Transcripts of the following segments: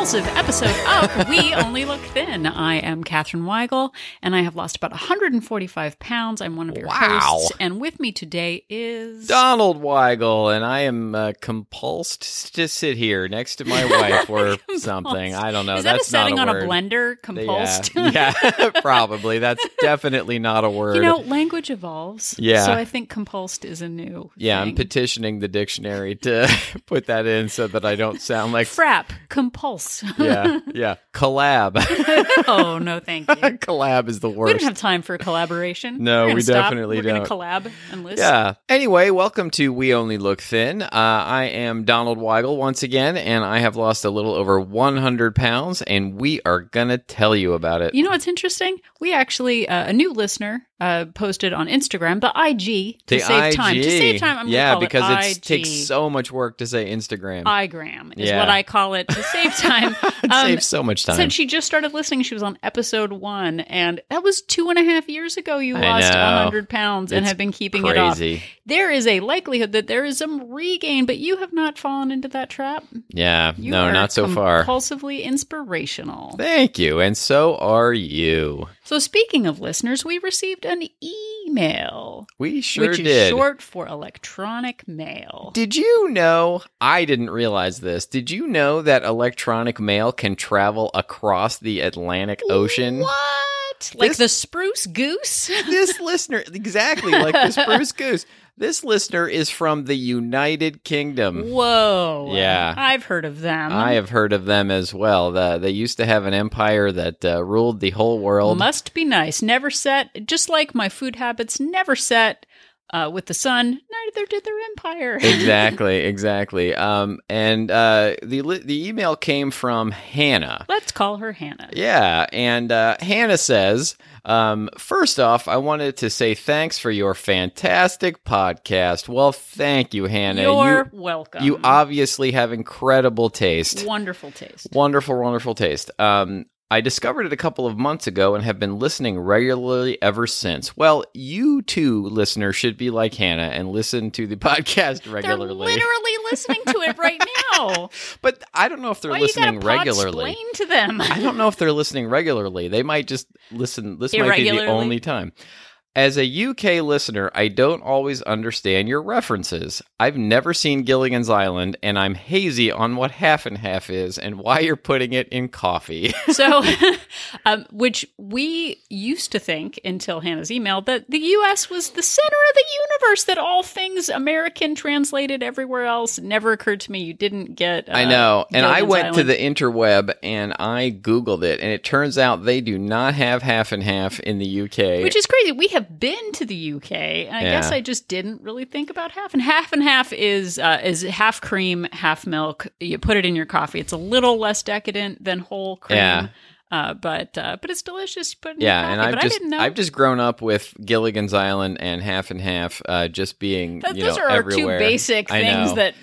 compulsive episode of We Only Look Thin. I am Katherine Weigel, and I have lost about 145 pounds. I'm one of your Wow. hosts, and with me today is Donald Weigel, and I am uh, compulsed to sit here next to my wife or something. I don't know. Is that That's a setting not on word. a blender? Compulsed. Yeah, yeah probably. That's definitely not a word. you know, language evolves. Yeah. So I think compulsed is a new. yeah, I'm petitioning the dictionary to put that in so that I don't sound like. Frap, Yeah, yeah. Collab. oh no, thank you. Collab is the worst. We don't have time for collaboration. No, we definitely We're gonna don't. collab and list. Yeah. Anyway, welcome to We Only Look Thin. Uh, I am Donald Weigel once again, and I have lost a little over 100 pounds, and we are to tell you about it. You know what's interesting? We actually uh, a new listener uh, posted on Instagram the IG to the save IG. time. To save time, I'm yeah, call because it it takes so much work to say Instagram. igram is Yeah. what I call it to save time. it Um, saves so much time. Said she just started listening. She was on episode one, and that was two and a half years ago. You I lost know. hundred pounds and It's have been keeping it off. There is a likelihood that there is some regain, but you have not fallen into that trap. Yeah. You no, not so far. Compulsively inspirational. Thank you, and so are you. So, speaking of listeners, we received an email, We sure which did. is short for electronic mail. Did you know? I didn't realize this. Did you know that electronic mail can travel across the Atlantic Ocean? What? Like This- the spruce goose? this listener, exactly like the spruce goose. This listener is from the United Kingdom. Whoa. Yeah. I've heard of them. I have heard of them as well. The, they used to have an empire that uh, ruled the whole world. Must be nice. Never set, just like my food habits, never set uh, with the sun. Neither did their empire. exactly, exactly. Um, and uh, the the email came from Hannah. Let's call her Hannah. Yeah, and uh, Hannah says, um, first off, I wanted to say thanks for your fantastic podcast. Well, thank you, Hannah. You're you, welcome. you obviously have incredible taste. Wonderful taste. Wonderful, wonderful taste. Um, I discovered it a couple of months ago and have been listening regularly ever since. Well, you too, listener, should be like Hannah and listen to the podcast regularly. They're literally listening to it right now. but I don't know if they're Why listening you regularly. Explain to them. I don't know if they're listening regularly. They might just listen. This might be the only time. As a UK listener, I don't always understand your references. I've never seen Gilligan's Island, and I'm hazy on what half and half is and why you're putting it in coffee. So, um, which we used to think until Hannah's email that the U.S. was the center of the universe, that all things American translated everywhere else never occurred to me. You didn't get. Uh, I know. And I Gilligan's went to the interweb and I Googled it, and it turns out they do not have half and half in the UK. Which is crazy. We have been to the UK, and I Yeah. guess I just didn't really think about half and half and half is uh, is half cream, half milk. You put it in your coffee. It's a little less decadent than whole cream, Yeah. uh, but uh, but it's delicious. In yeah, your and. I've but just I didn't know. I've just grown up with Gilligan's Island and half and half, uh, just being Th- you those know are our two basic things that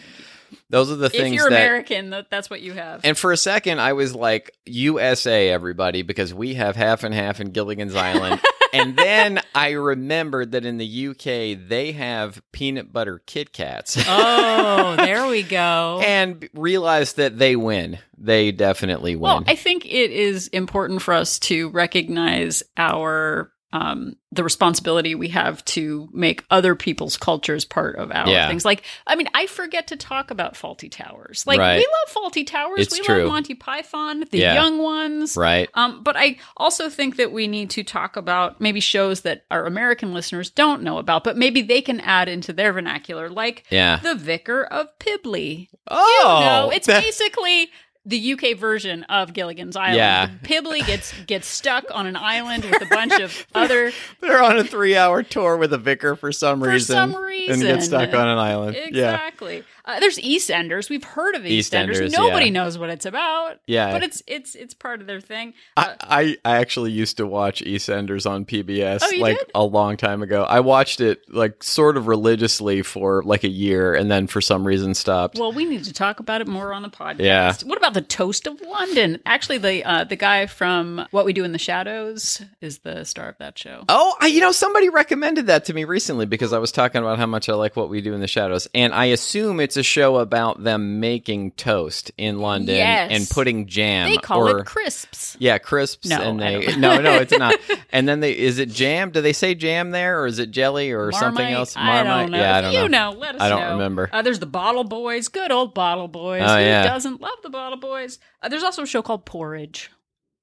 Those are the things. if you're that. American, that, that's what you have. And for a second, I was like, USA, everybody, because we have half and half in Gilligan's Island. and then I remembered that in the UK, they have peanut butter Kit Kats. oh, there we go. and realized that they win. They definitely win. Well, I think it is important for us to recognize our um the responsibility we have to make other people's cultures part of our Yeah. things. Like, I mean, I forget to talk about Fawlty Towers. Like, Right. we love Fawlty Towers. It's we true. love Monty Python, the Yeah. young ones. right? Um, but I also think that we need to talk about maybe shows that our American listeners don't know about, but maybe they can add into their vernacular, like Yeah. The Vicar of Dibley. Oh, No, it's that- basically the UK version of Gilligan's Island. Yeah. Dibley gets gets stuck on an island with a bunch of other they're on a three-hour tour with a vicar for some For reason, some and get stuck on an island. Yeah, exactly. Uh, there's EastEnders. We've heard of EastEnders. EastEnders, Nobody yeah. knows what it's about. Yeah. but it's it's it's part of their thing. Uh, I, I I actually used to watch EastEnders on PBS Oh, like did? a long time ago. I watched it like sort of religiously for like a year, and then for some reason stopped. well, we need to talk about it more on the podcast. Yeah. What about the Toast of London. Actually, the uh, the guy from What We Do in the Shadows is the star of that show. Oh, I, you know, somebody recommended that to me recently because I was talking about how much I like what we do in the shadows, and I assume it's a show about them making toast in London Yes. and putting jam. They call or, it crisps. Yeah, crisps. No, and they no, no, it's not. And then they is it jam? Do they say jam there, or is it jelly or something Marmite? else? I don't know. Yeah, I don't you know. know. Let us I don't know. remember. Uh, there's the Bottle Boys. Good old Bottle Boys. Oh, Who yeah. doesn't love the Bottle Boys? Uh, there's also a show called Porridge.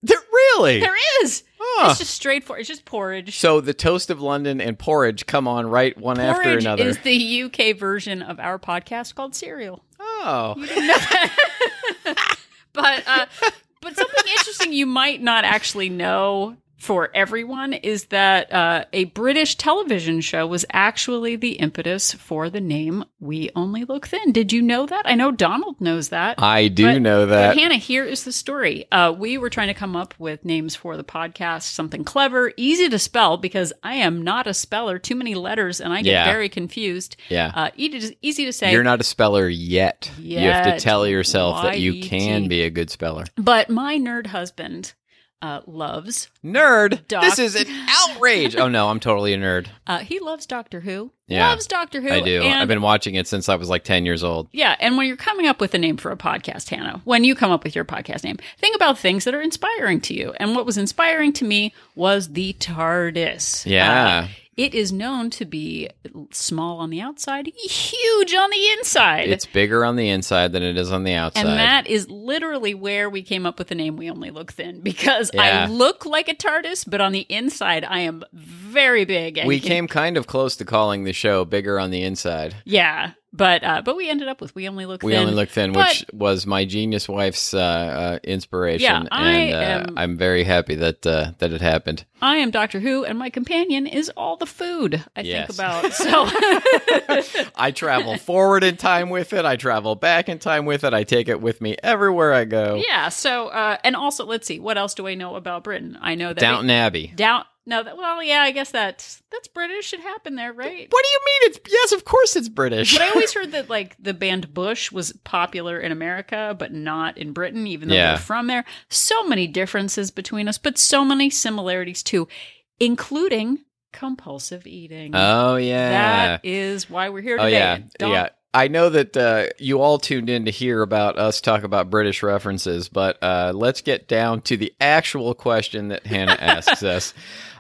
There- really? There is. Huh. It's just straightforward. It's just porridge. So the toast of London and porridge come on right one after another. is the UK version of our podcast called Cereal. oh, you didn't know that. but uh, but something interesting you might not actually know for everyone is that uh, a British television show was actually the impetus for the name "We Only Look Thin." Did you know that? I know Donald knows that. I do But- know But that. Hannah, here is the story. Uh, we were trying to come up with names for the podcast, something clever, easy to spell, because I am not a speller. Too many letters, and I get Yeah. very confused. yeah. Uh, easy, to, easy to say. You're not a speller yet. You have to tell yourself that you can be a good speller. But my nerd husband uh, loves. Nerd. Doc- This is an outrage. oh no, I'm totally a nerd. Uh, he loves Doctor Who. Yeah, loves Doctor Who. I do. And, I've been watching it since I was like 10 years old. Yeah, and when you're coming up with a name for a podcast, Hannah, when you come up with your podcast name, think about things that are inspiring to you. And what was inspiring to me was the TARDIS. Yeah. Uh, it is known to be small on the outside, huge on the inside. It's bigger on the inside than it is on the outside. And that is literally where we came up with the name We Only Look Thin because Yeah. I look like a TARDIS, but on the inside I am very big. And we came kind of close to calling the show bigger on the inside. yeah, but uh, but we ended up with We Only Look We Thin. only look thin, But- which was my genius wife's uh, uh, inspiration, Yeah, I and uh, am- I'm very happy that uh, that it happened. I am Doctor Who, and my companion is all the food I Yes. think about. So I travel forward in time with it. I travel back in time with it. I take it with me everywhere I go. yeah, so uh, and also let's see, what else do I know about Britain? I know that Downton Abbey. Down. No, that, well, yeah, I guess that that's British. It happened there, right? What do you mean? It's yes, of course it's British. But I always heard that like the band Bush was popular in America, but not in Britain, even though Yeah. they're from there. So many differences between us, but so many similarities too, including compulsive eating. oh yeah. That is why we're here oh today. yeah. Don't- Yeah. I know that uh, you all tuned in to hear about us talk about British references, but uh, let's get down to the actual question that Hannah asks us.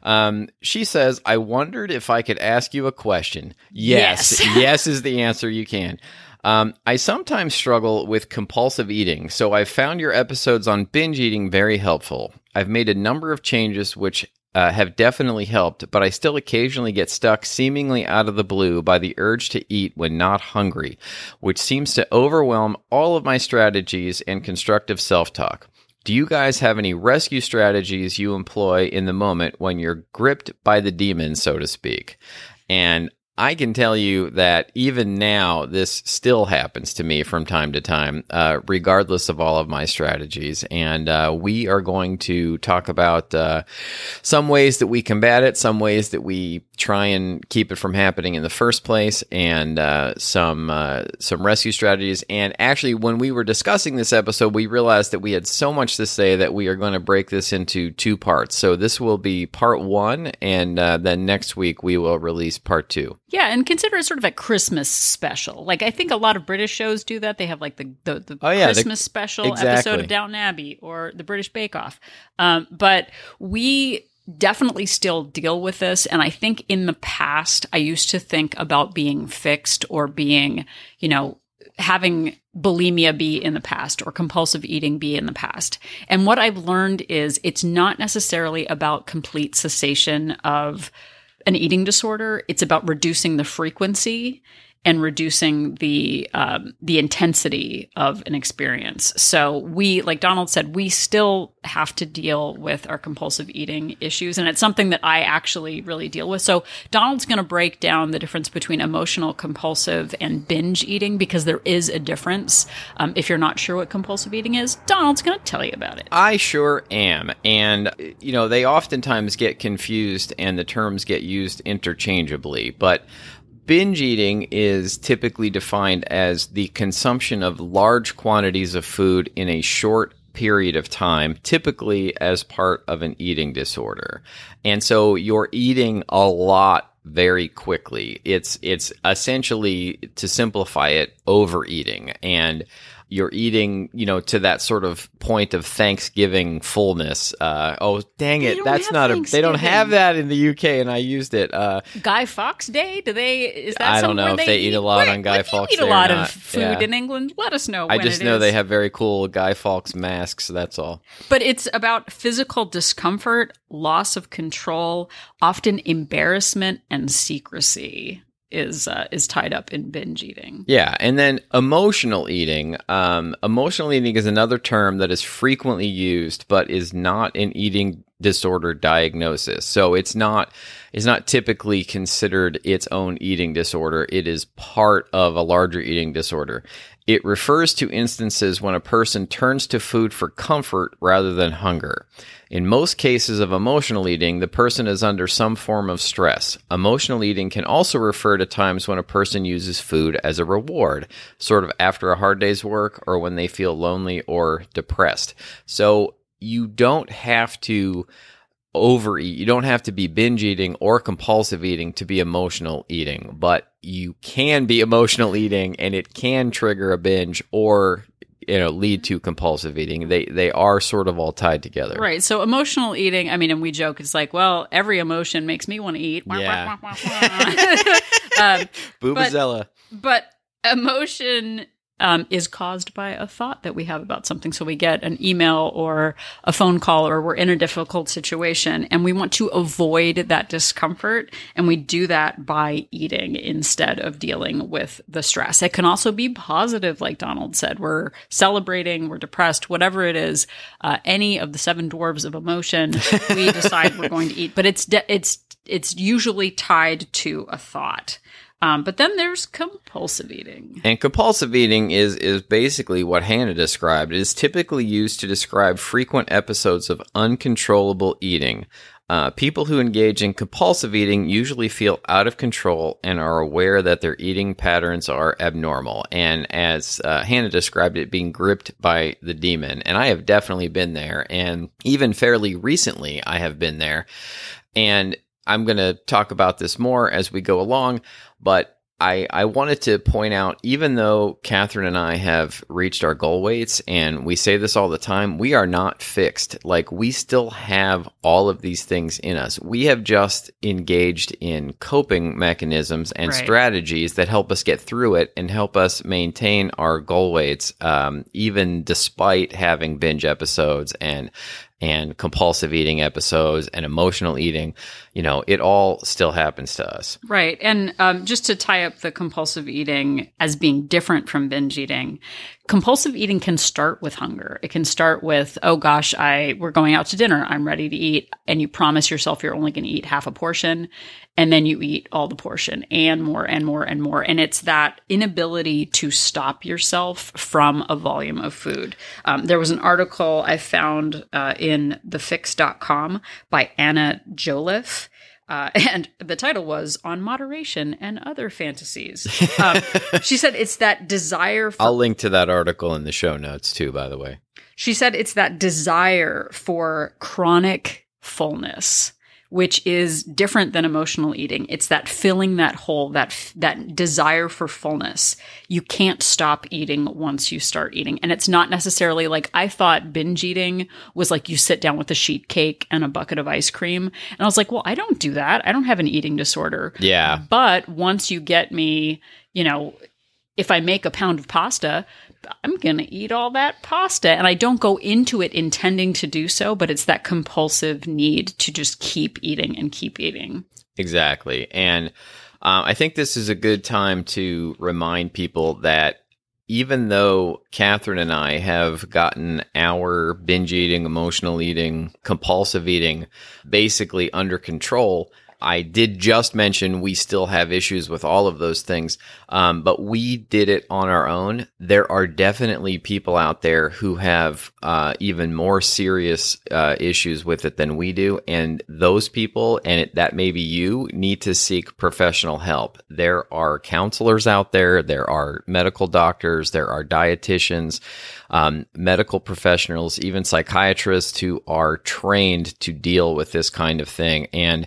Um, she says, I wondered if I could ask you a question. Yes. Yes. yes is the answer you can. Um, I sometimes struggle with compulsive eating, so I've found your episodes on binge eating very helpful. I've made a number of changes which uh, have definitely helped, but I still occasionally get stuck seemingly out of the blue by the urge to eat when not hungry, which seems to overwhelm all of my strategies and constructive self talk. Do you guys have any rescue strategies you employ in the moment when you're gripped by the demon, so to speak? And I can tell you that even now, this still happens to me from time to time, uh, regardless of all of my strategies. And uh, we are going to talk about uh, some ways that we combat it, some ways that we try and keep it from happening in the first place, and uh, some uh, some rescue strategies. And actually, when we were discussing this episode, we realized that we had so much to say that we are going to break this into two parts. So this will be part one, and uh, then next week we will release part two. Yeah, and consider it sort of a Christmas special. Like I think a lot of British shows do that. They have like the the, the Oh, yeah, the- Christmas special episode exactly. of Downton Abbey or the British Bake Off. Um, but we definitely still deal with this, and I think in the past I used to think about being fixed or being, you know, having bulimia be in the past or compulsive eating be in the past. And what I've learned is it's not necessarily about complete cessation of an eating disorder. It's about reducing the frequency and reducing the um, the intensity of an experience. So we, like Donald said, we still have to deal with our compulsive eating issues, and it's something that I actually really deal with. So Donald's going to break down the difference between emotional compulsive and binge eating because there is a difference. Um, if you're not sure what compulsive eating is, Donald's going to tell you about it. I sure am. And, you know, they oftentimes get confused and the terms get used interchangeably. But binge eating is typically defined as the consumption of large quantities of food in a short period of time, typically as part of an eating disorder. And so you're eating a lot very quickly. It's it's essentially to simplify it overeating and you're eating, you know, to that sort of point of Thanksgiving fullness. Uh, oh, dang it. That's not a, they don't have that in the UK and I used it. Uh, Guy Fawkes Day? Do they? Is that I don't know if they eat a lot Where- on Guy Fawkes Eat a lot of food Yeah. in England. Let us know. I just know is. they have very cool Guy Fawkes masks. That's all. But it's about physical discomfort, loss of control, often embarrassment and secrecy is uh, is tied up in binge eating. Yeah, and then emotional eating. Um, emotional eating is another term that is frequently used, but is not an eating disorder diagnosis. So it's not it's not typically considered its own eating disorder. It is part of a larger eating disorder. It refers to instances when a person turns to food for comfort rather than hunger. In most cases of emotional eating, the person is under some form of stress. Emotional eating can also refer to times when a person uses food as a reward, sort of after a hard day's work or when they feel lonely or depressed. So you don't have to overeat. You don't have to be binge eating or compulsive eating to be emotional eating, but you can be emotional eating and it can trigger a binge or you know lead to compulsive eating. They they are sort of all tied together. Right. So emotional eating, I mean, and we joke, it's like, well, every emotion makes me want to eat. Yeah. um, Boobazella. but emotion um, is caused by a thought that we have about something. So we get an email or a phone call, or we're in a difficult situation, and we want to avoid that discomfort. And we do that by eating instead of dealing with the stress. It can also be positive, like Donald said. We're celebrating, we're depressed, whatever it is. Uh, any of the seven dwarves of emotion, we decide we're going to eat. But it's de- it's it's usually tied to a thought. Um, but then there's compulsive eating. And compulsive eating is is basically what Hannah described. It is typically used to describe frequent episodes of uncontrollable eating. Uh, people who engage in compulsive eating usually feel out of control and are aware that their eating patterns are abnormal. And as uh, Hannah described it, being gripped by the demon. And I have definitely been there. And even fairly recently, I have been there. And I'm going to talk about this more as we go along, but I, I wanted to point out, even though Catherine and I have reached our goal weights, and we say this all the time, we are not fixed. Like, we still have all of these things in us. We have just engaged in coping mechanisms and Right. strategies that help us get through it and help us maintain our goal weights, um, even despite having binge episodes and and compulsive eating episodes and emotional eating, you know, it all still happens to us. Right. And um, just to tie up the compulsive eating as being different from binge eating, compulsive eating can start with hunger. It can start with, oh gosh, I we're going out to dinner. I'm ready to eat. And you promise yourself you're only going to eat half a portion. And then you eat all the portion and more and more and more. And it's that inability to stop yourself from a volume of food. Um, there was an article I found uh, in thefix.com by Anna Joliffe. Uh, and the title was On Moderation and Other Fantasies. Um, she said it's that desire for I'll link to that article in the show notes too, by the way. she said it's that desire for chronic fullness, which is different than emotional eating. It's that filling that hole, that f- that desire for fullness. You can't stop eating once you start eating, and it's not necessarily like I thought binge eating was like you sit down with a sheet cake and a bucket of ice cream, and I was like, well, I don't do that. I don't have an eating disorder. Yeah. But once you get me, you know, if I make a pound of pasta, I'm going to eat all that pasta. And I don't go into it intending to do so, but it's that compulsive need to just keep eating and keep eating. Exactly. And um, I think this is a good time to remind people that even though Catherine and I have gotten our binge eating, emotional eating, compulsive eating basically under control, I did just mention we still have issues with all of those things, um, but we did it on our own. There are definitely people out there who have uh, even more serious uh, issues with it than we do, and those people, and it, that may be you, need to seek professional help. There are counselors out there, there are medical doctors, there are dietitians um, medical professionals, even psychiatrists who are trained to deal with this kind of thing. And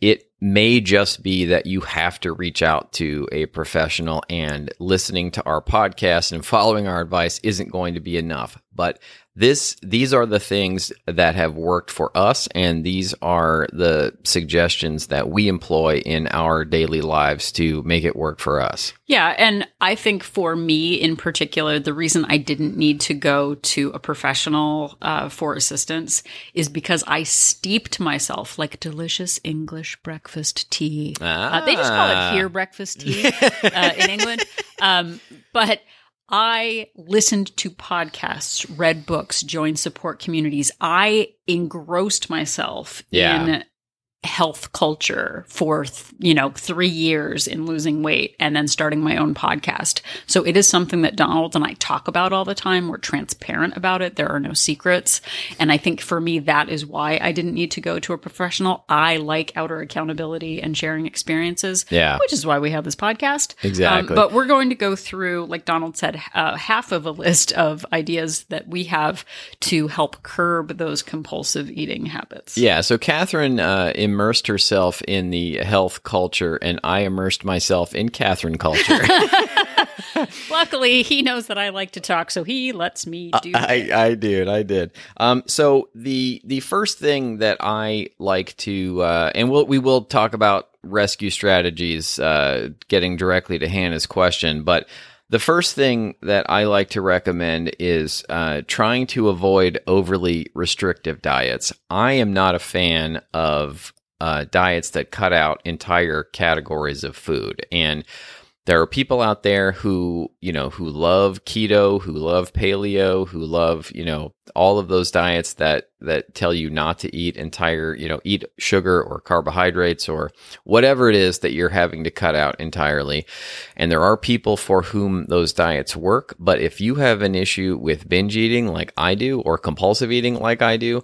it may just be that you have to reach out to a professional and listening to our podcast and following our advice isn't going to be enough. But this these are the things that have worked for us and these are the suggestions that we employ in our daily lives to make it work for us. Yeah, and I think for me in particular the reason I didn't need to go to a professional uh, for assistance is because I steeped myself like delicious English breakfast tea. Ah. Uh, they just call it here breakfast tea uh, in England. Um, but I listened to podcasts, read books, joined support communities. I engrossed myself yeah. in health culture for you know 3 years in losing weight and then starting my own podcast. So it is something that Donald and I talk about all the time. We're transparent about it. There are no secrets. And I think for me that is why I didn't need to go to a professional. I like outer accountability and sharing experiences, yeah. which is why we have this podcast. Exactly. Um, but we're going to go through like Donald said uh, half of a list of ideas that we have to help curb those compulsive eating habits. Yeah, so Catherine uh, immersed herself in the health culture, and I immersed myself in Catherine culture. Luckily, he knows that I like to talk, so he lets me do. I, I did, I did. Um, so the the first thing that I like to, uh, and we'll, we will talk about rescue strategies, uh, getting directly to Hannah's question, but the first thing that I like to recommend is uh, trying to avoid overly restrictive diets. I am not a fan of uh, diets that cut out entire categories of food. And there are people out there who, you know, who love keto, who love paleo, who love, you know, all of those diets that that tell you not to eat entire, you know, eat sugar or carbohydrates or whatever it is that you're having to cut out entirely. And there are people for whom those diets work, but if you have an issue with binge eating like I do or compulsive eating like I do,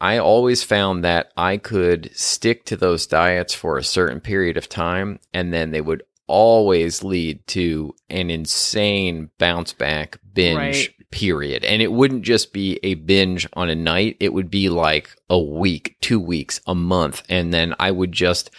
I always found that I could stick to those diets for a certain period of time and then they would always lead to an insane bounce back binge right. period. And it wouldn't just be a binge on a night, it would be like a week, two weeks, a month. And then I would just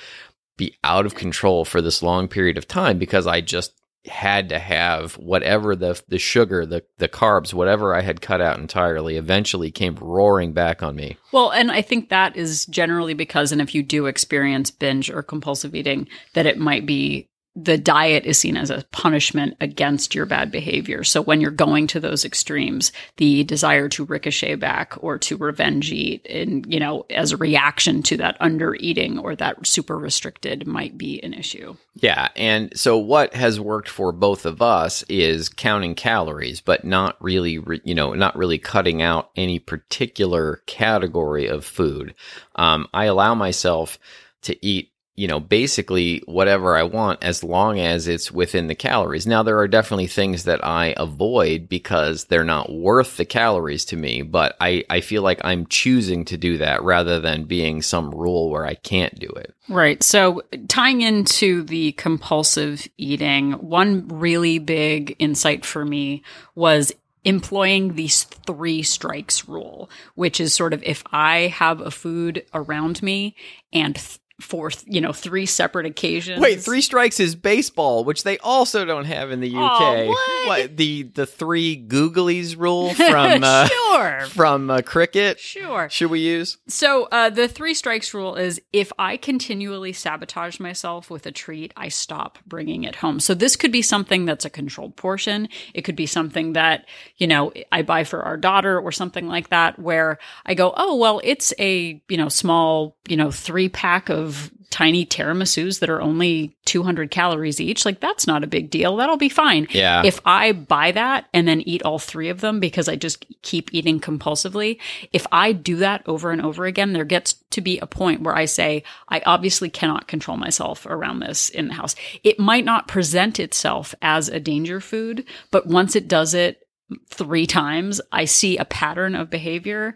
be out of control for this long period of time because I just had to have whatever the the sugar, the the carbs, whatever I had cut out entirely eventually came roaring back on me. Well, and I think that is generally because and if you do experience binge or compulsive eating that it might be the diet is seen as a punishment against your bad behavior. So when you're going to those extremes, the desire to ricochet back or to revenge eat and, you know, as a reaction to that under eating or that super restricted might be an issue. Yeah. And so what has worked for both of us is counting calories, but not really, you know, not really cutting out any particular category of food. Um, I allow myself to eat you know, basically whatever I want as long as it's within the calories. Now, there are definitely things that I avoid because they're not worth the calories to me, but I, I feel like I'm choosing to do that rather than being some rule where I can't do it. Right. So, tying into the compulsive eating, one really big insight for me was employing these three strikes rule, which is sort of if I have a food around me and for you know three separate occasions. Wait, three strikes is baseball, which they also don't have in the UK. Oh, what? what? the the three googlies rule from uh, sure from uh, cricket? Sure. Should we use? So uh, the three strikes rule is if I continually sabotage myself with a treat, I stop bringing it home. So this could be something that's a controlled portion. It could be something that you know I buy for our daughter or something like that, where I go, oh well, it's a you know small you know three pack of of tiny tiramisus that are only 200 calories each, like that's not a big deal. That'll be fine. Yeah. If I buy that and then eat all three of them because I just keep eating compulsively, if I do that over and over again, there gets to be a point where I say, I obviously cannot control myself around this in the house. It might not present itself as a danger food, but once it does it, three times, I see a pattern of behavior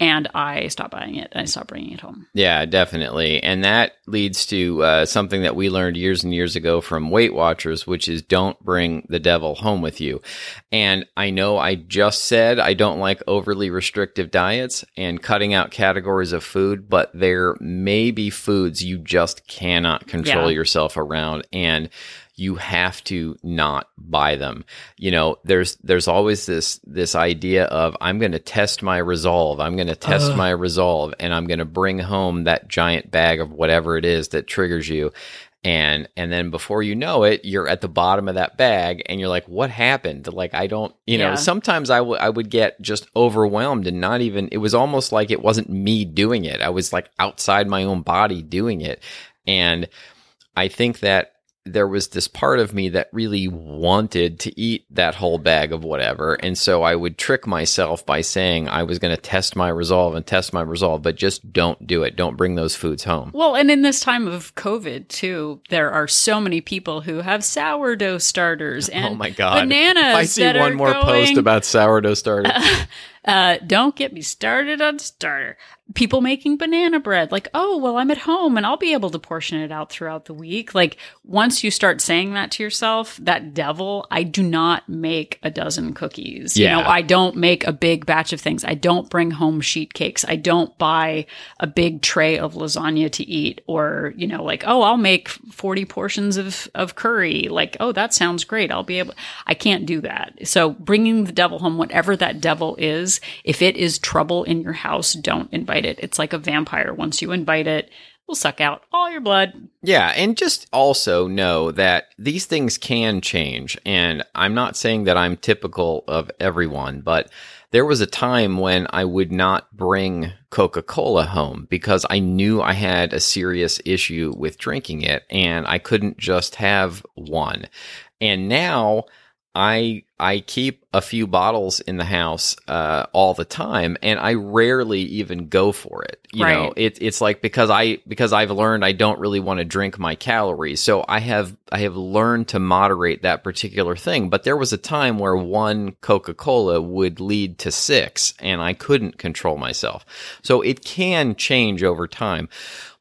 and I stop buying it. I stop bringing it home. Yeah, definitely. And that leads to uh, something that we learned years and years ago from Weight Watchers, which is don't bring the devil home with you. And I know I just said I don't like overly restrictive diets and cutting out categories of food, but there may be foods you just cannot control Yeah. yourself around. And you have to not buy them. You know, there's there's always this this idea of I'm going to test my resolve. I'm going to test my resolve and I'm going to bring home that giant bag of whatever it is that triggers you. And and then before you know it, you're at the bottom of that bag and you're like what happened? Like I don't, you know, Yeah. sometimes I would I would get just overwhelmed and not even it was almost like it wasn't me doing it. I was like outside my own body doing it. And I think that there was this part of me that really wanted to eat that whole bag of whatever. And so I would trick myself by saying I was going to test my resolve and test my resolve, but just don't do it. Don't bring those foods home. Well, and in this time of COVID too, there are so many people who have sourdough starters and oh my God. bananas. if I see one more post about sourdough starters. Uh, Uh, don't get me started on starter. People making banana bread, like, oh, well, I'm at home and I'll be able to portion it out throughout the week. Like, once you start saying that to yourself, that devil, I do not make a dozen cookies. Yeah. You know, I don't make a big batch of things. I don't bring home sheet cakes. I don't buy a big tray of lasagna to eat or, you know, like, oh, I'll make 40 portions of, of curry. Like, oh, that sounds great. I'll be able, I can't do that. So bringing the devil home, whatever that devil is, if it is trouble in your house, don't invite it. It's like a vampire. Once you invite it, will suck out all your blood. Yeah, and just also know that these things can change. And I'm not saying that I'm typical of everyone, but there was a time when I would not bring Coca Cola home because I knew I had a serious issue with drinking it and I couldn't just have one. And now I I keep a few bottles in the house uh, all the time, and I rarely even go for it. You know, Right. it, it's like because I because I've learned I don't really want to drink my calories, so I have I have learned to moderate that particular thing. But there was a time where one Coca Cola would lead to six, and I couldn't control myself. So it can change over time,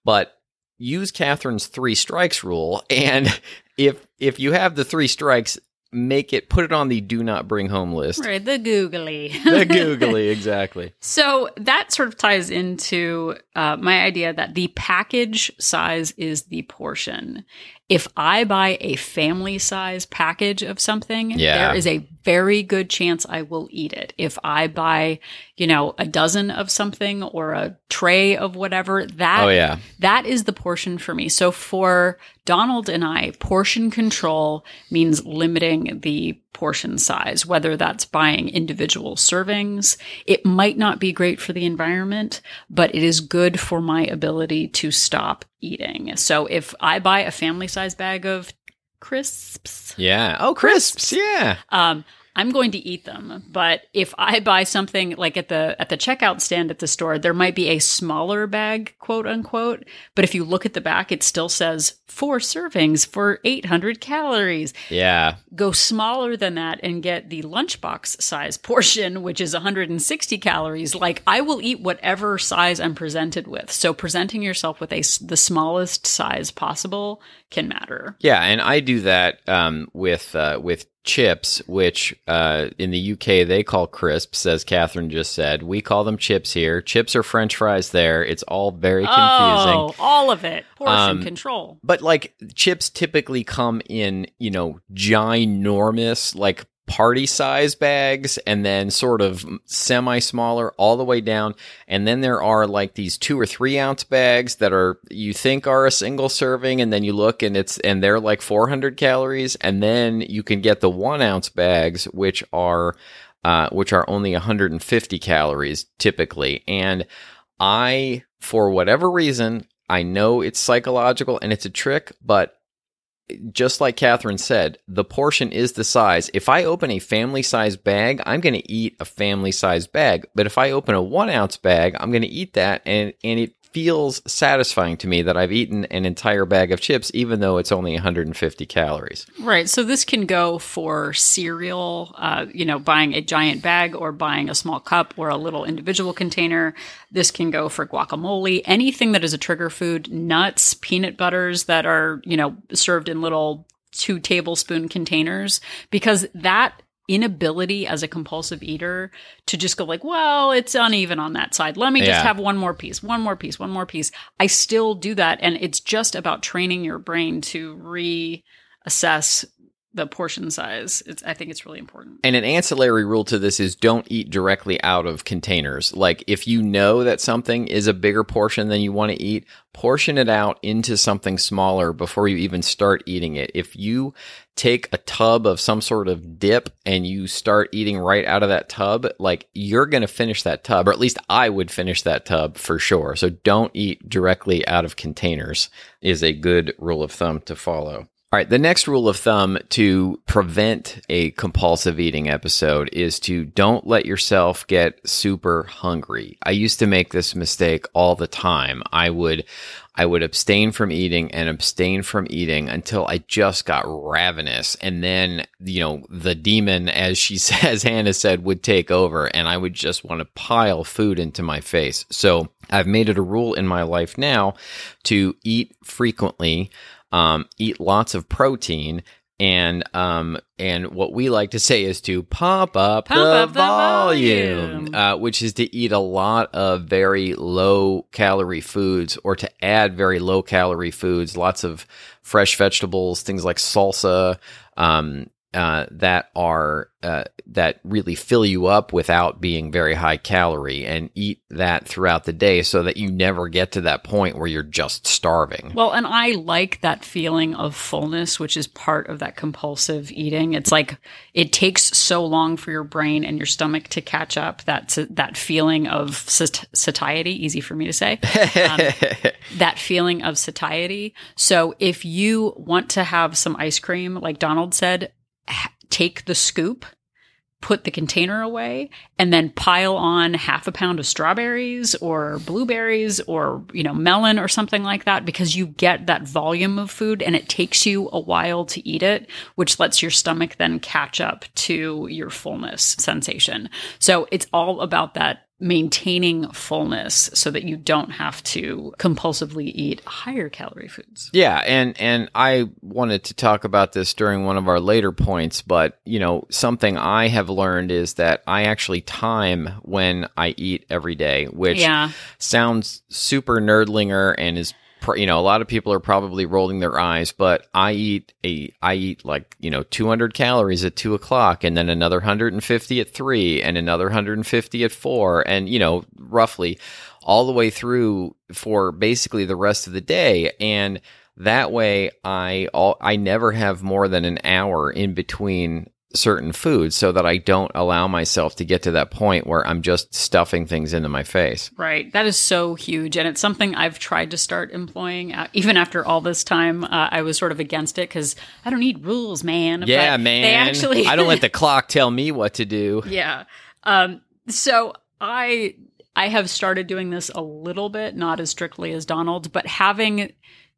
but use Catherine's three strikes rule, and if if you have the three strikes, make it put it on the do not bring home list. Right, the googly. The googly, exactly. So that sort of ties into uh, my idea that the package size is the portion. If I buy a family size package of something, Yeah. there is a very good chance I will eat it. If I buy, you know, a dozen of something or a tray of whatever, that Oh yeah. that is the portion for me. So for Donald and I, portion control means limiting the portion size, whether that's buying individual servings. It might not be great for the environment, but it is good for my ability to stop eating. So if I buy a family size bag of crisps, Yeah. Oh, crisps. Yeah. um, I'm going to eat them. But if I buy something like at the at the checkout stand at the store, there might be a smaller bag, quote unquote. But if you look at the back, it still says four servings for 800 calories. Yeah. Go smaller than that and get the lunchbox size portion, which is 160 calories. Like I will eat whatever size I'm presented with. So presenting yourself with a the smallest size possible can matter. Yeah, and I do that um, with uh, with chips, which uh, in the UK they call crisps, as Catherine just said. We call them chips here. Chips are French fries there. It's all very confusing. Oh, all of it. Portion Um, control. But like chips typically come in, you know, ginormous, like party size bags and then sort of semi smaller all the way down. And then there are like these two or three ounce bags that are, you think are a single serving. And then you look and it's, and they're like 400 calories. And then you can get the one ounce bags, which are, uh, which are only 150 calories typically. And I, for whatever reason, I know it's psychological and it's a trick, but just like Catherine said, the portion is the size. If I open a family size bag, I'm going to eat a family size bag. But if I open a one ounce bag, I'm going to eat that and, and it feels satisfying to me that I've eaten an entire bag of chips, even though it's only 150 calories. Right. So this can go for cereal, uh, you know, buying a giant bag or buying a small cup or a little individual container. This can go for guacamole, anything that is a trigger food, nuts, peanut butters that are, you know, served in little two tablespoon containers, because that inability as a compulsive eater to just go like, well, it's uneven on that side. Let me just Yeah. have one more piece, one more piece, one more piece. I still do that. And it's just about training your brain to reassess the portion size. It's, I think it's really important. And an ancillary rule to this is don't eat directly out of containers. Like if you know that something is a bigger portion than you want to eat, portion it out into something smaller before you even start eating it. If you take a tub of some sort of dip and you start eating right out of that tub, like you're going to finish that tub, or at least I would finish that tub for sure. So don't eat directly out of containers is a good rule of thumb to follow. All right, the next rule of thumb to prevent a compulsive eating episode is to don't let yourself get super hungry. I used to make this mistake all the time. I would I would abstain from eating and abstain from eating until I just got ravenous and then, you know, the demon as she says Hannah said would take over and I would just want to pile food into my face. So, I've made it a rule in my life now to eat frequently um, eat lots of protein and um and what we like to say is to pump up Pump the up the volume, volume. Uh, which is to eat a lot of very low calorie foods or to add very low calorie foods lots of fresh vegetables things like salsa um uh, that are uh, that really fill you up without being very high calorie and eat that throughout the day so that you never get to that point where you're just starving. Well, and I like that feeling of fullness, which is part of that compulsive eating. It's like it takes so long for your brain and your stomach to catch up. That that feeling of sat- satiety, easy for me to say. Um, that feeling of satiety. So if you want to have some ice cream, like Donald said, take the scoop, put the container away, and then pile on half a pound of strawberries or blueberries or, you know, melon or something like that because you get that volume of food and it takes you a while to eat it, which lets your stomach then catch up to your fullness sensation. So it's all about that maintaining fullness so that you don't have to compulsively eat higher calorie foods. Yeah, and and I wanted to talk about this during one of our later points, but you know, something I have learned is that I actually time when I eat every day, which Yeah. sounds super nerdlinger and is you know a lot of people are probably rolling their eyes but i eat a i eat like you know 200 calories at 2 o'clock and then another 150 at 3 and another 150 at 4 and you know roughly all the way through for basically the rest of the day. And that way i all i never have more than an hour in between certain foods so that i don't allow myself to get to that point where i'm just stuffing things into my face Right. That is so huge. And it's something I've tried to start employing. Uh, even after all this time, uh, I was sort of against it because I don't need rules, man. Yeah, man. They actually. I don't let the clock tell me what to do. yeah. Um, so I. I have started doing this a little bit, not as strictly as Donald, but having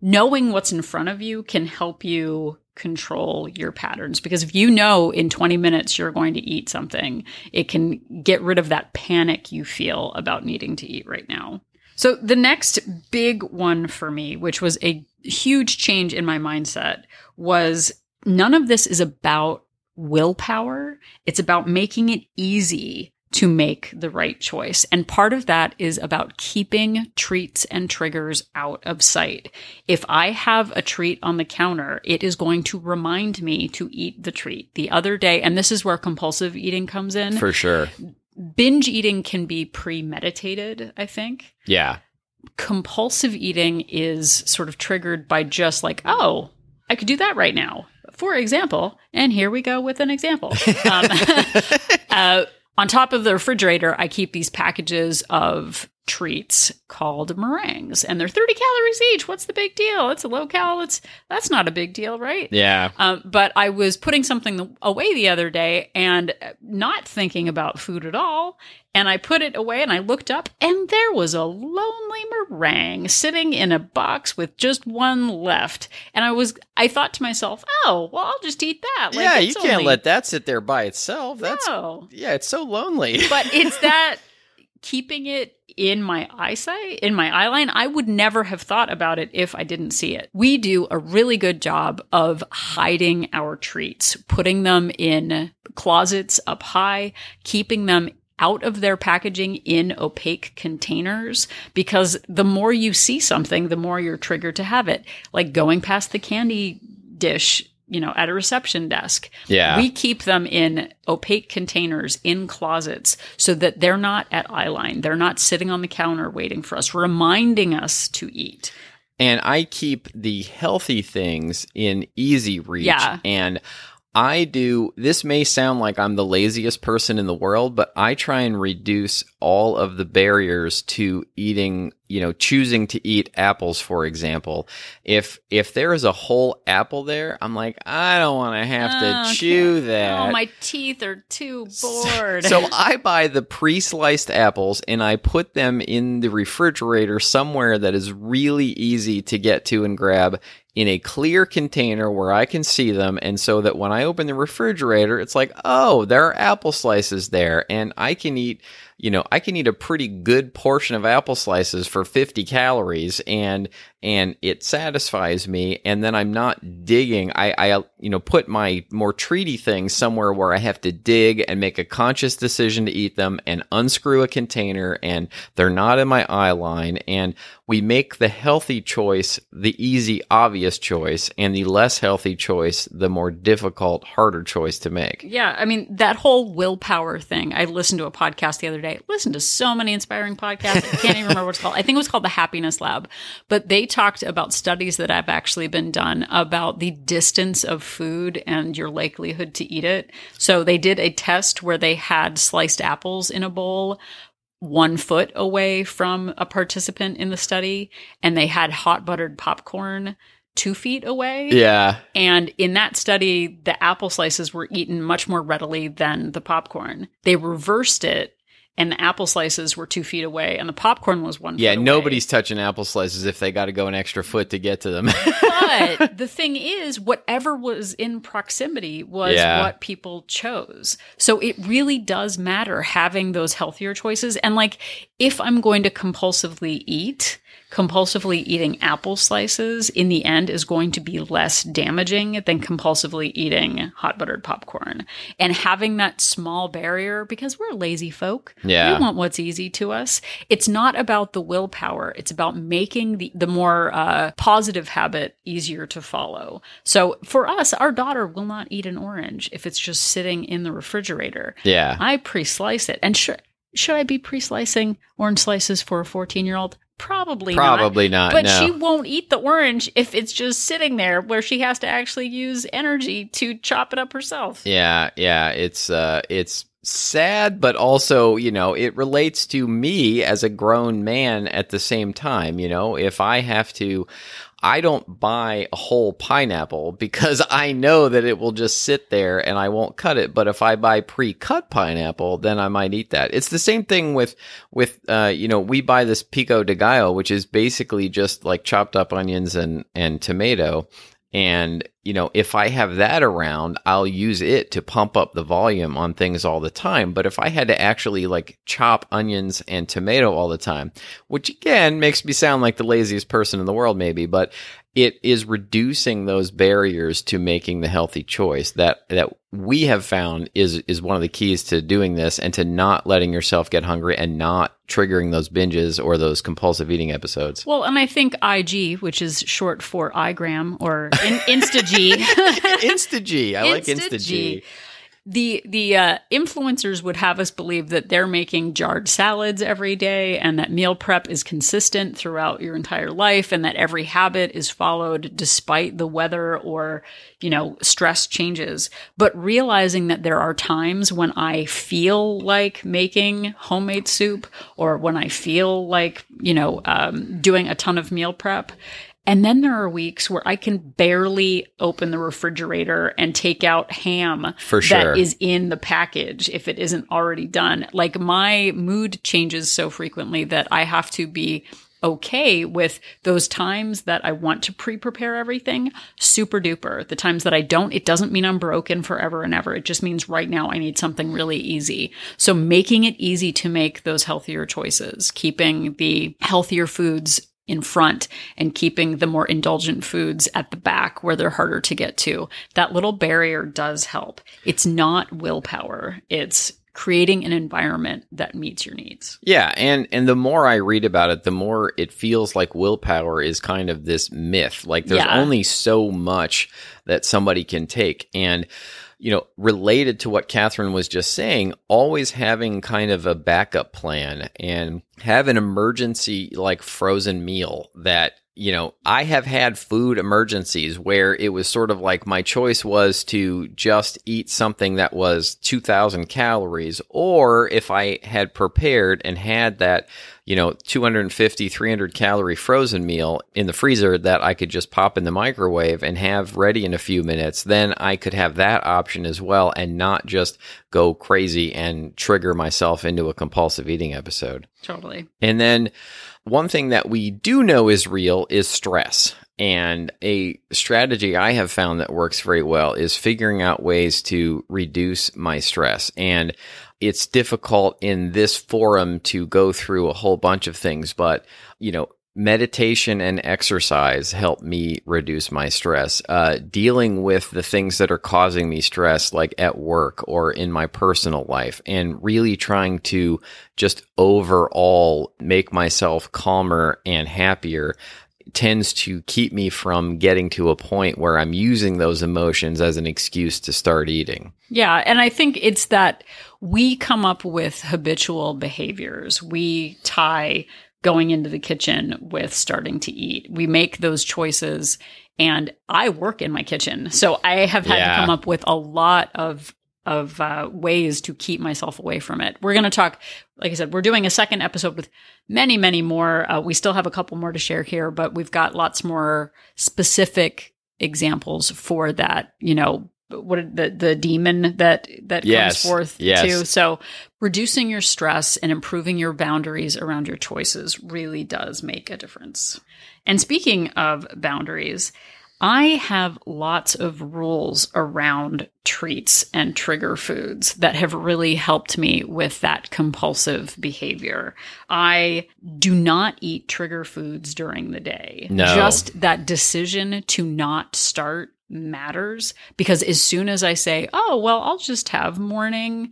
knowing what's in front of you can help you control your patterns because if you know in 20 minutes you're going to eat something, it can get rid of that panic you feel about needing to eat right now. So the next big one for me, which was a huge change in my mindset, was none of this is about willpower. It's about making it easy to make the right choice. And part of that is about keeping treats and triggers out of sight. If I have a treat on the counter, it is going to remind me to eat the treat. The other day, and this is where compulsive eating comes in, For sure. binge eating can be premeditated, I think Yeah. compulsive eating is sort of triggered by just like, oh, I could do that right now. For example, and here we go with an example. Um, uh, on top of the refrigerator, I keep these packages of treats called meringues and they're 30 calories each. What's the big deal? It's a low cal it's that's not a big deal right? Yeah. um, but i was putting something away the other day and not thinking about food at all and i put it away and i looked up and there was a lonely meringue sitting in a box with just one left and i was i thought to myself oh well i'll just eat that Like, yeah, you can't only- let that sit there by itself. That's no. yeah, it's so lonely. but it's that keeping it in my eyesight, in my eye line, I would never have thought about it if I didn't see it. We do a really good job of hiding our treats, putting them in closets up high, keeping them out of their packaging in opaque containers because the more you see something, the more you're triggered to have it. Like going past the candy dish, you know, at a reception desk. Yeah. We keep them in opaque containers in closets so that they're not at eye line. They're not sitting on the counter waiting for us, reminding us to eat. and I keep the healthy things in easy reach. Yeah. And I do, this may sound like I'm the laziest person in the world, but I try and reduce all of the barriers to eating, you know, choosing to eat apples, for example. If, if there is a whole apple there, I'm like, I don't want to ah, have Oh, to chew okay. that. Oh, my teeth are too bored. So I buy the pre-sliced apples and I put them in the refrigerator somewhere that is really easy to get to and grab in a clear container where I can see them. And so that when I open the refrigerator it's like, "Oh, there are apple slices there and I can eat you know, I can eat a pretty good portion of apple slices for 50 calories and and it satisfies me and then I'm not digging. I I you know, put my more treaty things somewhere where I have to dig and make a conscious decision to eat them and unscrew a container and they're not in my eye line and we make the healthy choice the easy obvious choice and the less healthy choice the more difficult harder choice to make. Yeah, I mean that whole willpower thing. I listened to a podcast the other day. Listened to so many inspiring podcasts. I can't even remember what it's called. I think it was called the Happiness Lab. But they talked about studies that have actually been done about the distance of food and your likelihood to eat it. So they did a test where they had sliced apples in a bowl one foot away from a participant in the study and they had hot buttered popcorn two feet away. Yeah. And in that study, the apple slices were eaten much more readily than the popcorn. They reversed it, and the apple slices were two feet away, and the popcorn was one. Yeah, foot away. nobody's touching apple slices if they got to go an extra foot to get to them. But the thing is, whatever was in proximity was Yeah. what people chose. So it really does matter having those healthier choices. And like, if I'm going to compulsively eat, compulsively eating apple slices in the end is going to be less damaging than compulsively eating hot buttered popcorn. And having that small barrier, because we're lazy folk, Yeah. we want what's easy to us. It's not about the willpower. It's about making the, the more uh, positive habit easier to follow. So for us, our daughter will not eat an orange if it's just sitting in the refrigerator. yeah. I pre-slice it. And should should I be pre-slicing orange slices for a 14-year-old? Probably, not. Probably probably not. But no. she won't eat the orange if it's just sitting there where she has to actually use energy to chop it up herself. Yeah, yeah, it's uh it's sad but also, you know, it relates to me as a grown man at the same time, you know, if I have to I don't buy a whole pineapple because I know that it will just sit there and I won't cut it. But if I buy pre-cut pineapple, then I might eat that. It's the same thing with with uh, you know, we buy this pico de gallo, which is basically just like chopped up onions and and tomato. And, you know, if I have that around, I'll use it to pump up the volume on things all the time. But if I had to actually like chop onions and tomato all the time, which again makes me sound like the laziest person in the world, maybe, but it is reducing those barriers to making the healthy choice that, that we have found is, is one of the keys to doing this and to not letting yourself get hungry and not triggering those binges or those compulsive eating episodes. Well, and I think IG, which is short for igram or in- InstaG, InstaG. I like Insta-G. The the uh, influencers would have us believe that they're making jarred salads every day and that meal prep is consistent throughout your entire life and that every habit is followed despite the weather or you know stress changes. But realizing that there are times when i feel like making homemade soup or when i feel like you know um, doing a ton of meal prep and then there are weeks where I can barely open the refrigerator and take out ham For sure. that is in the package if it isn't already done. Like my mood changes so frequently that I have to be okay with those times that I want to pre prepare everything, super duper. The times that I don't, it doesn't mean I'm broken forever and ever. It just means right now I need something really easy. So making it easy to make those healthier choices, keeping the healthier foods in front and keeping the more indulgent foods at the back where they're harder to get to. That little barrier does help. It's not willpower. It's creating an environment that meets your needs. Yeah, and and the more I read about it, the more it feels like willpower is kind of this myth. Like there's Yeah. only so much that somebody can take, and you know, related to what Catherine was just saying, always having kind of a backup plan and have an emergency like frozen meal that you know, I have had food emergencies where it was sort of like my choice was to just eat something that was 2000 calories, or if I had prepared and had that, you know, 250, 300 calorie frozen meal in the freezer that I could just pop in the microwave and have ready in a few minutes, then I could have that option as well and not just go crazy and trigger myself into a compulsive eating episode. Totally. And then one thing that we do know is real is stress. And a strategy I have found that works very well is figuring out ways to reduce my stress. And it's difficult in this forum to go through a whole bunch of things, but you know, meditation and exercise help me reduce my stress. Uh, dealing with the things that are causing me stress, like at work or in my personal life, and really trying to just overall make myself calmer and happier tends to keep me from getting to a point where I'm using those emotions as an excuse to start eating. Yeah. And I think it's that we come up with habitual behaviors. We tie going into the kitchen with starting to eat. We make those choices. And I work in my kitchen. So I have had Yeah. to come up with a lot of of uh, ways to keep myself away from it. We're going to talk, like I said, we're doing a second episode with many, many more. Uh, we still have a couple more to share here, but we've got lots more specific examples for that. You know, what the the demon that that Yes, comes forth yes. too. So reducing your stress and improving your boundaries around your choices really does make a difference. And speaking of boundaries, I have lots of rules around treats and trigger foods that have really helped me with that compulsive behavior. I do not eat trigger foods during the day. No. Just that decision to not start matters because as soon as I say, oh, well, I'll just have morning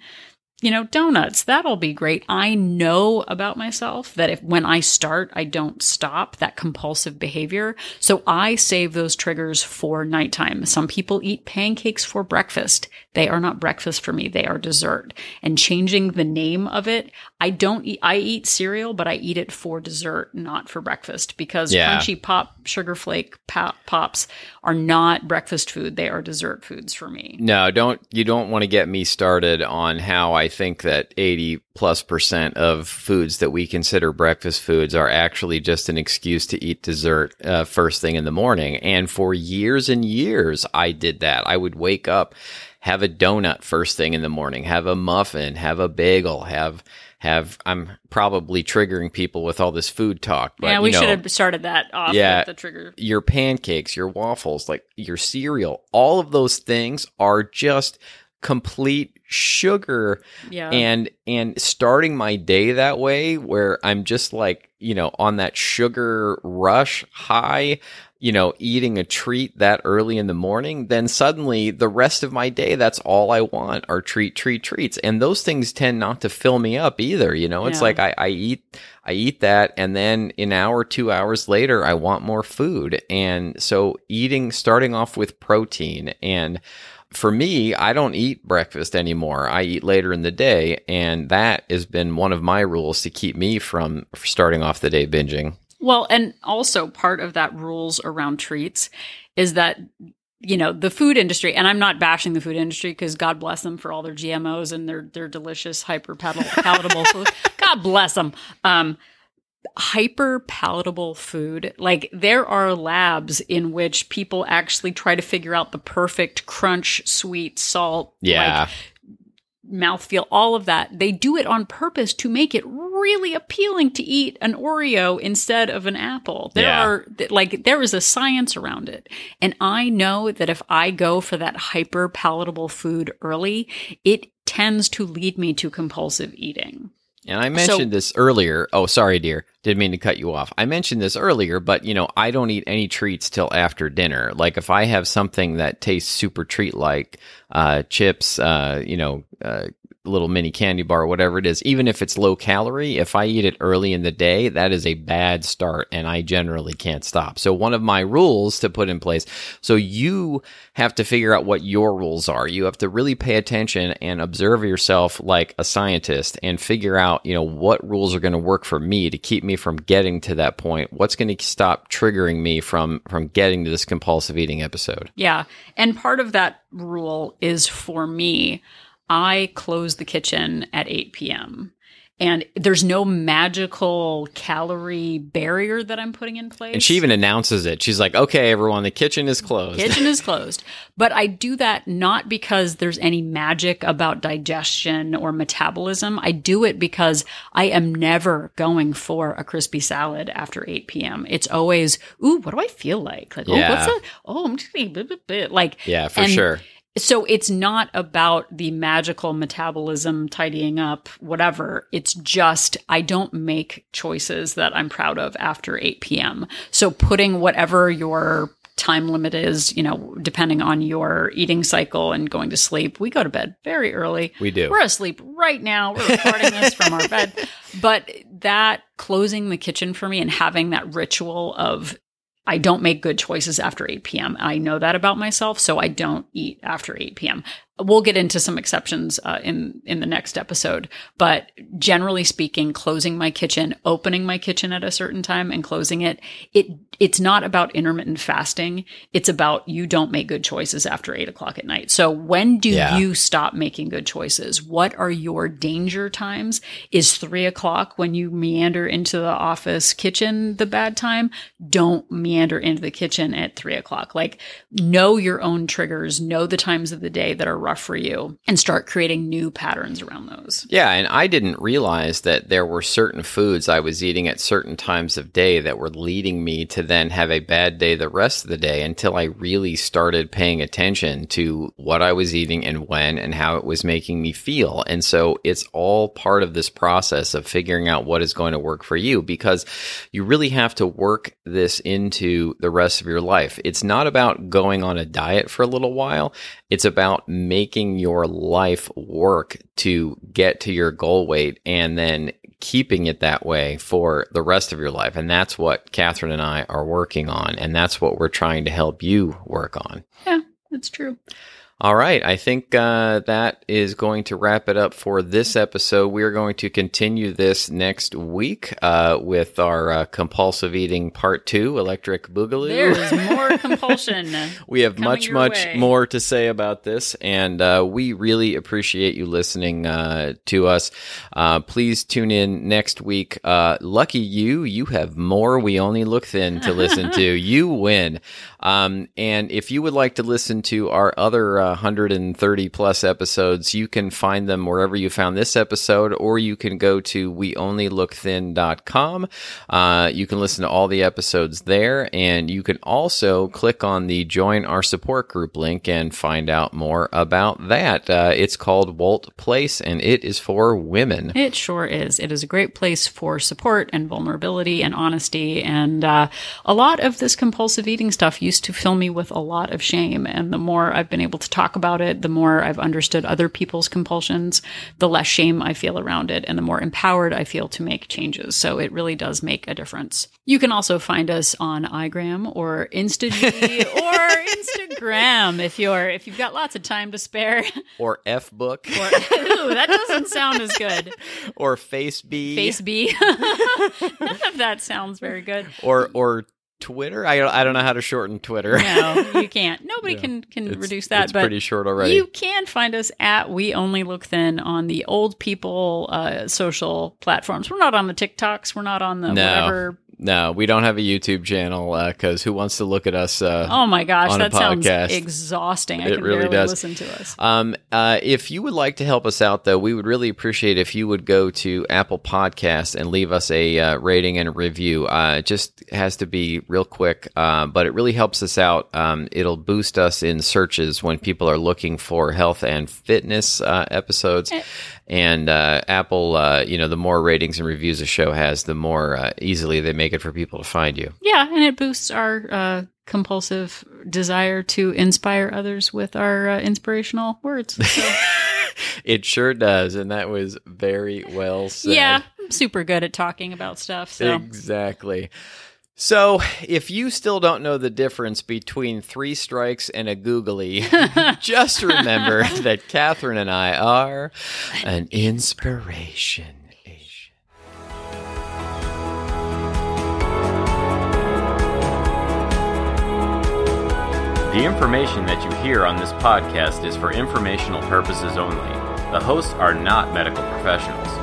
you know, donuts, that'll be great. I know about myself that if when I start, I don't stop that compulsive behavior. So I save those triggers for nighttime. Some people eat pancakes for breakfast. They are not breakfast for me. They are dessert. And changing the name of it, I don't eat, I eat cereal, but I eat it for dessert, not for breakfast because Yeah. crunchy pop, sugar flake pop, pops are not breakfast food. They are dessert foods for me. No, don't you don't want to get me started on how I think that 80 plus percent of foods that we consider breakfast foods are actually just an excuse to eat dessert uh, first thing in the morning. And for years and years, I did that. I would wake up, have a donut first thing in the morning, have a muffin, have a bagel, have have I'm probably triggering people with all this food talk, but yeah, we you know, should have started that off Yeah. with the trigger. your pancakes, your waffles, like your cereal, all of those things are just complete sugar Yeah. and and starting my day that way where I'm just like, you know, on that sugar rush high, you know, eating a treat that early in the morning, then suddenly the rest of my day that's all I want are treat treat treats. And those things tend not to fill me up either, you know. It's Yeah. like I I eat I eat that and then an hour, 2 hours later I want more food. And so eating starting off with protein and for me, I don't eat breakfast anymore. I eat later in the day, and that has been one of my rules to keep me from starting off the day binging. Well, and also part of that rules around treats is that you know the food industry and i'm not bashing the food industry because god bless them for all their gmos and their their delicious hyper palatable food god bless them um hyper palatable food. Like there are labs in which people actually try to figure out the perfect crunch sweet salt Yeah. like, mouthfeel all of that. They do it on purpose to make it really appealing to eat an oreo instead of an apple. There Yeah. are like there is a science around it. And i know that if i go for that hyper palatable food early it tends to lead me to compulsive eating And I mentioned this earlier. Oh, sorry, dear. Didn't mean to cut you off. I mentioned this earlier, but you know, I don't eat any treats till after dinner. Like if I have something that tastes super treat like, uh, chips, uh, you know, uh, little mini candy bar, whatever it is, even if it's low calorie, if I eat it early in the day, that is a bad start and I generally can't stop. So one of my rules to put in place, so you have to figure out what your rules are. You have to really pay attention and observe yourself like a scientist and figure out, you know, what rules are going to work for me to keep me from getting to that point. What's going to stop triggering me from from getting to this compulsive eating episode? Yeah. And part of that rule is for me, I close the kitchen at 8 p.m. And there's no magical calorie barrier that I'm putting in place. And she even announces it. She's like, "Okay, everyone, the kitchen is closed." kitchen is closed. But I do that not because there's any magic about digestion or metabolism. I do it because I am never going for a crispy salad after 8 p.m. It's always, ooh, what do I feel like? Like, oh, what's that? Oh, I'm just eating blah, blah, blah. like, yeah, for and sure. So it's not about the magical metabolism tidying up, whatever. It's just I don't make choices that I'm proud of after 8 p.m. So putting whatever your time limit is, you know, depending on your eating cycle and going to sleep, we go to bed very early. We do. We're asleep right now. We're recording this from our bed. But that closing the kitchen for me and having that ritual of I don't make good choices after 8 p.m. I know that about myself, so I don't eat after 8 p.m. We'll get into some exceptions uh, in in the next episode, but generally speaking, closing my kitchen, opening my kitchen at a certain time, and closing it, it it's not about intermittent fasting. It's about you don't make good choices after eight o'clock at night. So when do Yeah. you stop making good choices? What are your danger times? Is three o'clock when you meander into the office kitchen the bad time? Don't meander into the kitchen at three o'clock. Like know your own triggers, know the times of the day that are rough for you, and start creating new patterns around those. Yeah, and I didn't realize that there were certain foods I was eating at certain times of day that were leading me to then have a bad day the rest of the day until I really started paying attention to what I was eating and when and how it was making me feel. And so it's all part of this process of figuring out what is going to work for you because you really have to work this into the rest of your life. It's not about going on a diet for a little while. It's about making your life work to get to your goal weight and then keeping it that way for the rest of your life. And that's what Catherine and I are working on. And that's what we're trying to help you work on. Yeah, that's true. All right. I think uh, that is going to wrap it up for this episode. We are going to continue this next week uh, with our uh, compulsive eating part two, electric boogaloo. There's more compulsion. we have much much way. more to say about this and uh, we really appreciate you listening uh, to us uh, please tune in next week uh, lucky you you have more we only look thin to listen to you win um, and if you would like to listen to our other uh, 130 plus episodes you can find them wherever you found this episode or you can go to weonlylookthin.com uh, you can listen to all the episodes there and you can also click on the join our support group link and find out more about that uh, it's called walt place and it is for women It sure is. It is a great place for support and vulnerability and honesty. And uh, a lot of this compulsive eating stuff used to fill me with a lot of shame. And the more I've been able to talk about it, the more I've understood other people's compulsions, the less shame I feel around it, and the more empowered I feel to make changes. So it really does make a difference. You can also find us on iGram or InstaG or Instagram if you're if you've got lots of time to spare. Or F book. Or, ooh, that doesn't sound as good. Or FaceB. Face B. None of that sounds very good. Or or Twitter. I I don't know how to shorten Twitter. No, you can't. Nobody can can It's- reduce that. It's but pretty short already. You can find us at We Only Look Thin on the old people uh, social platforms. We're not on the TikToks. We're not on the No. whatever. No, we don't have a YouTube channel because who wants to look at us? Uh, Oh my gosh, that sounds exhausting. I It can really barely does. listen to us. Um, uh, if you would like to help us out, though, we would really appreciate if you would go to Apple Podcasts and leave us a uh, rating and a review. Uh, it just has to be real quick, uh, but it really helps us out. Um, it'll boost us in searches when people are looking for health and fitness uh, episodes. And uh, Apple, uh, you know, the more ratings and reviews a show has, the more uh, easily they make it for people to find you. Yeah, and it boosts our uh, compulsive desire to inspire others with our uh, inspirational words. So, It sure does, and that was very well said. yeah, I'm super good at talking about stuff. So Exactly. So, if you still don't know the difference between three strikes and a googly, just remember that Catherine and I are an inspiration. The information that you hear on this podcast is for informational purposes only. The hosts are not medical professionals.